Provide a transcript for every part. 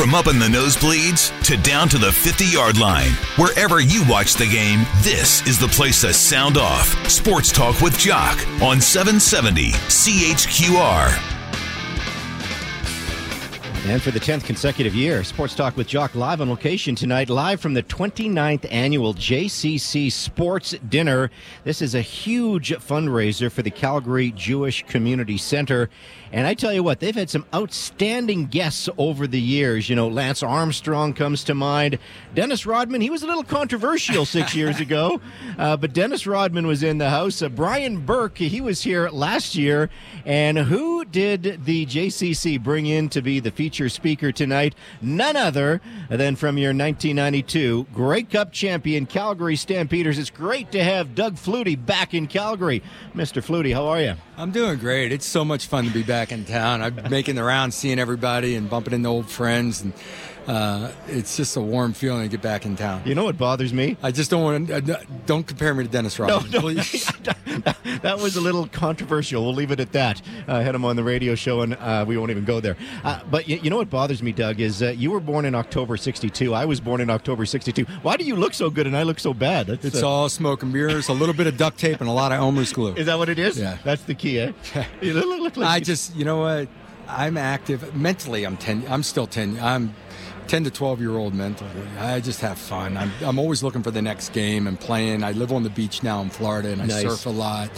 From up in the nosebleeds to down to the 50 yard line, wherever you watch the game, this is the place to sound off. Sports Talk with Jock on 770 CHQR. And for the 10th consecutive year, Sports Talk with Jock live on location tonight, live from the 29th annual JCC Sports Dinner. This is a huge fundraiser for the Calgary Jewish Community Center. And I tell you what, they've had some outstanding guests over the years. You know, Lance Armstrong comes to mind. Dennis Rodman, he was a little controversial six years ago, uh, but Dennis Rodman was in the house. Uh, Brian Burke, he was here last year. And who did the JCC bring in to be the feature speaker tonight? None other than from your 1992 Grey Cup champion, Calgary Stampeders. It's great to have Doug Flutie back in Calgary. Mr. Flutie, how are you? I'm doing great. It's so much fun to be back in town. I'm making the rounds, seeing everybody, and bumping into old friends, and uh, it's just a warm feeling to get back in town. You know what bothers me? I just don't want to. Uh, don't compare me to Dennis Rodman, no, no, please. that was a little controversial. We'll leave it at that. Uh, I had him on the radio show, and uh, we won't even go there. Uh, but you, you, know what bothers me, Doug, is uh, you were born in October '62. I was born in October '62. Why do you look so good and I look so bad? That's, it's all smoke and mirrors, a little bit of duct tape, and a lot of Elmer's glue. Is that what it is? Yeah, that's the key. Eh? I just, you know what? I'm active mentally. I'm ten. I'm still ten. I'm 10 to 12 year old mentally. I just have fun. I'm, I'm always looking for the next game and playing. I live on the beach now in Florida and I nice. surf a lot.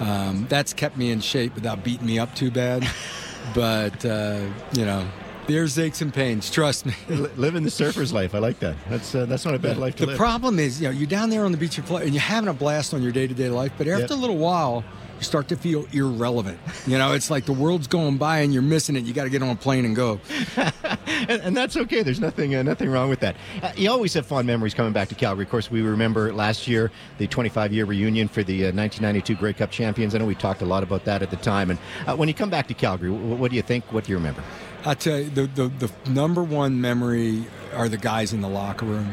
Um, that's kept me in shape without beating me up too bad. but, uh, you know, there's aches and pains. Trust me. Living the surfer's life. I like that. That's uh, that's not a bad life to the live. The problem is, you know, you're down there on the beach and you're having a blast on your day to day life. But after yep. a little while, you start to feel irrelevant. You know, it's like the world's going by and you're missing it. You got to get on a plane and go. and, and, that's okay. There's nothing uh, nothing wrong with that. Uh, you always have fond memories coming back to Calgary. Of course, we remember last year the 25 year reunion for the uh, 1992 Grey Cup champions. I know we talked a lot about that at the time. And uh, when you come back to Calgary, what, what do you think? What do you remember? I tell you, the, the, the number one memory are the guys in the locker room.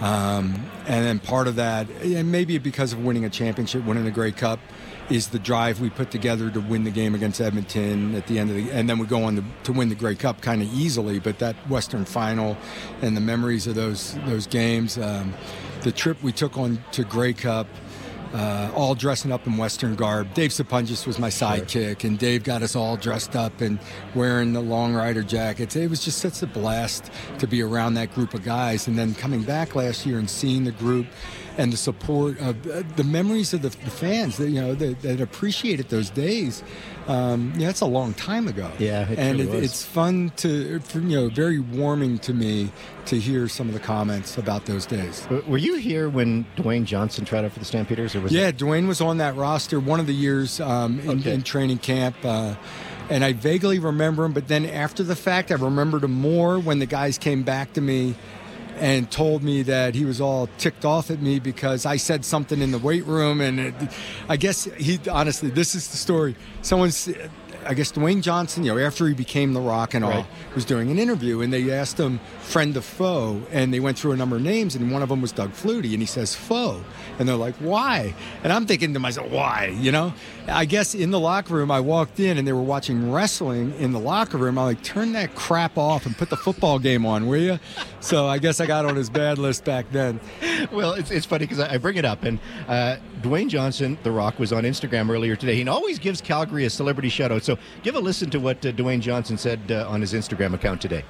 Um, and then part of that, and maybe because of winning a championship, winning the Grey Cup, is the drive we put together to win the game against Edmonton at the end of the, and then we go on to, to win the Grey Cup kind of easily. But that Western final and the memories of those those games, um, the trip we took on to Grey Cup uh, all dressing up in Western garb. Dave Sapunjis was my sidekick, and Dave got us all dressed up and wearing the long rider jackets. It was just such a blast to be around that group of guys. And then coming back last year and seeing the group and the support of uh, the memories of the, the fans that you know that, that appreciated those days. Um, yeah, that's a long time ago. Yeah, it and it, it's fun to you know very warming to me to hear some of the comments about those days. Were you here when Dwayne Johnson tried out for the Stampeders? Or was yeah, it? Dwayne was on that roster one of the years um, in, okay. in, training camp. Uh, and I vaguely remember him, but then after the fact, I remembered him more when the guys came back to me and told me that he was all ticked off at me because I said something in the weight room. And it, I guess he, honestly, this is the story. Someone's I guess Dwayne Johnson, you know, after he became The Rock and all, right. was doing an interview, and they asked him friend of foe, and they went through a number of names, and one of them was Doug Flutie, and he says foe, and they're like, why? And I'm thinking to myself, why? You know, I guess in the locker room, I walked in, and they were watching wrestling in the locker room. I'm like, turn that crap off and put the football game on, will you? So I guess I got on his bad list back then. Well, it's, it's funny because I bring it up, and uh, Dwayne Johnson, The Rock, was on Instagram earlier today. He always gives Calgary a celebrity shout out. So give a listen to what uh, Dwayne Johnson said uh, on his Instagram account today.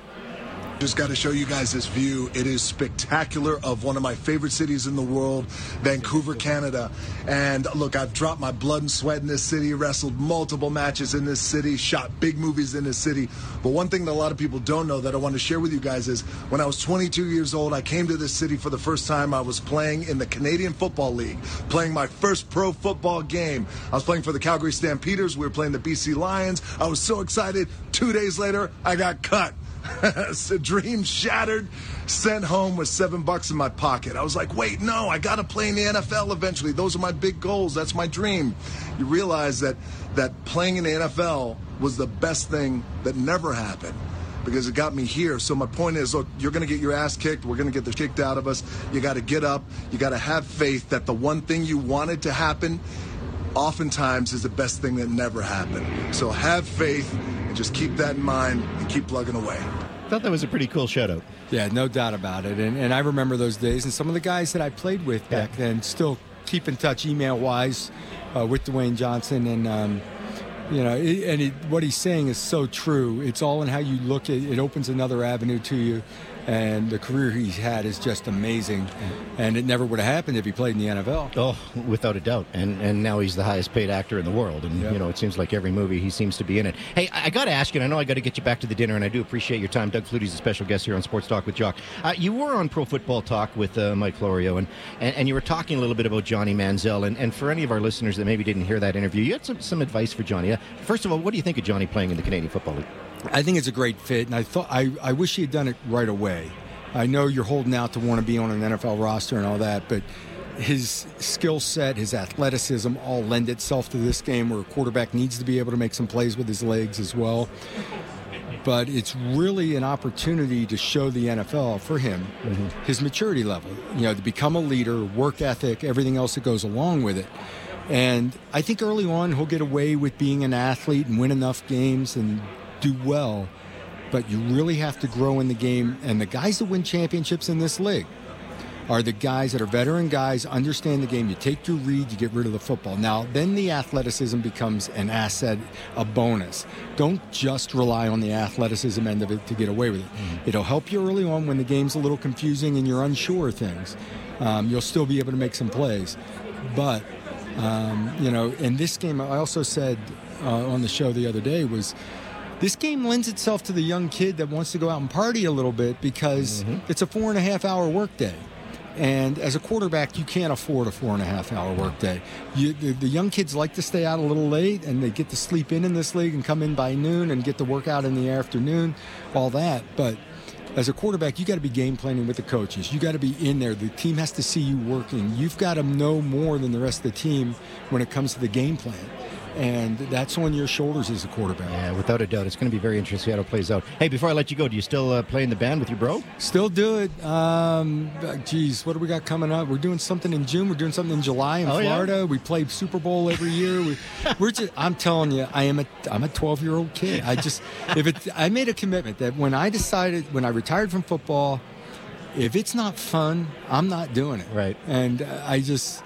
Just got to show you guys this view. It is spectacular of one of my favorite cities in the world, Vancouver, Canada. And look, I've dropped my blood and sweat in this city, wrestled multiple matches in this city, shot big movies in this city. But one thing that a lot of people don't know that I want to share with you guys is when I was 22 years old, I came to this city for the first time. I was playing in the Canadian Football League, playing my first pro football game. I was playing for the Calgary Stampeders. We were playing the BC Lions. I was so excited. Two days later, I got cut. so dream shattered, sent home with seven bucks in my pocket. I was like, wait, no, I got to play in the NFL eventually. Those are my big goals. That's my dream. You realize that that playing in the NFL was the best thing that never happened because it got me here. So my point is, look, you're going to get your ass kicked. We're going to get the kicked out of us. You got to get up. You got to have faith that the one thing you wanted to happen oftentimes is the best thing that never happened. So have faith and just keep that in mind and keep plugging away. thought that was a pretty cool shout out. Yeah, no doubt about it. And, and I remember those days. And some of the guys that I played with back Yeah. then still keep in touch email wise uh, with Dwayne Johnson. And, um, you know, it, and it, what he's saying is so true. It's all in how you look at it, opens another avenue to you. And the career he's had is just amazing. And it never would have happened if he played in the NFL. Oh, without a doubt. And and now he's the highest paid actor in the world. And, you know, it seems like every movie he seems to be in it. Hey, I, I got to ask you, and I know I got to get you back to the dinner, and I do appreciate your time. Doug Flutie's a special guest here on Sports Talk with Jock. Uh, you were on Pro Football Talk with uh, Mike Florio, and, and, and you were talking a little bit about Johnny Manziel. And, and for any of our listeners that maybe didn't hear that interview, you had some, some advice for Johnny. Uh, first of all, what do you think of Johnny playing in the Canadian Football League? I think it's a great fit, and I thought I, I wish he had done it right away. I know you're holding out to want to be on an NFL roster and all that, but his skill set, his athleticism, all lend itself to this game where a quarterback needs to be able to make some plays with his legs as well. But it's really an opportunity to show the NFL for him mm-hmm. his maturity level. You know, to become a leader, work ethic, everything else that goes along with it. And I think early on he'll get away with being an athlete and win enough games and do well. But you really have to grow in the game. And the guys that win championships in this league are the guys that are veteran guys, understand the game. You take your read, you get rid of the football. Now, then the athleticism becomes an asset, a bonus. Don't just rely on the athleticism end of it to get away with it. It'll help you early on when the game's a little confusing and you're unsure of things. Um, you'll still be able to make some plays. But um, you know, in this game, I also said uh, on the show the other day was this game lends itself to the young kid that wants to go out and party a little bit because mm-hmm. it's a four and a half hour workday. And as a quarterback, you can't afford a four and a half hour workday. You, the, the young kids like to stay out a little late and they get to sleep in in this league and come in by noon and get to work out in the afternoon, all that. But as a quarterback, you got to be game planning with the coaches. You got to be in there. The team has to see you working. You've got to know more than the rest of the team when it comes to the game plan. And that's on your shoulders as a quarterback. Yeah, without a doubt. It's going to be very interesting how it plays out. Hey, before I let you go, do you still uh, play in the band with your bro? Still do it. Um, geez, what do we got coming up? We're doing something in June. We're doing something in July in Oh, yeah? Florida. We play Super Bowl every year. We, we're just. I'm telling you, I am a. I'm a 12 year old kid. I just. If it, I made a commitment that when I decided when I retired from football, if it's not fun, I'm not doing it. Right. And uh, I just.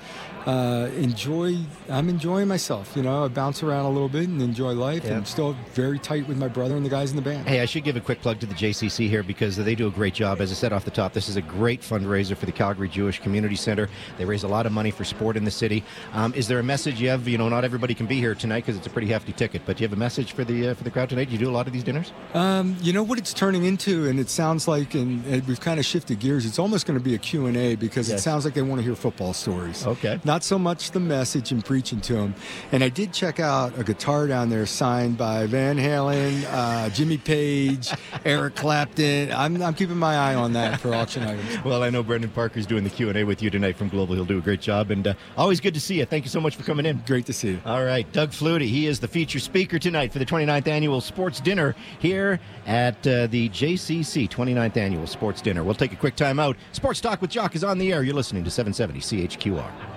Uh, enjoy. I'm enjoying myself. You know, I bounce around a little bit and enjoy life. Yeah. I'm still very tight with my brother and the guys in the band. Hey, I should give a quick plug to the JCC here because they do a great job. As I said off the top, this is a great fundraiser for the Calgary Jewish Community Center. They raise a lot of money for sport in the city. Um, is there a message you have? You know, not everybody can be here tonight because it's a pretty hefty ticket. But do you have a message for the uh, for the crowd tonight? Do you do a lot of these dinners? Um, you know what it's turning into, and it sounds like, and, and we've kind of shifted gears. It's almost going to be a Q and A because Yes. it sounds like they want to hear football stories. Okay. Not so much the message and preaching to them. And I did check out a guitar down there signed by Van Halen, uh, Jimmy Page, Eric Clapton. I'm, I'm keeping my eye on that for auction items. Well, I know Brendan Parker's doing the Q and A with you tonight from Global. He'll do a great job, and uh, always good to see you. Thank you so much for coming in. Great to see you. All right, Doug Flutie. He is the feature speaker tonight for the 29th annual sports dinner here at uh, the JCC 29th annual sports dinner. We'll take a quick time out. Sports Talk with Jock is on the air. You're listening to 770 CHQR.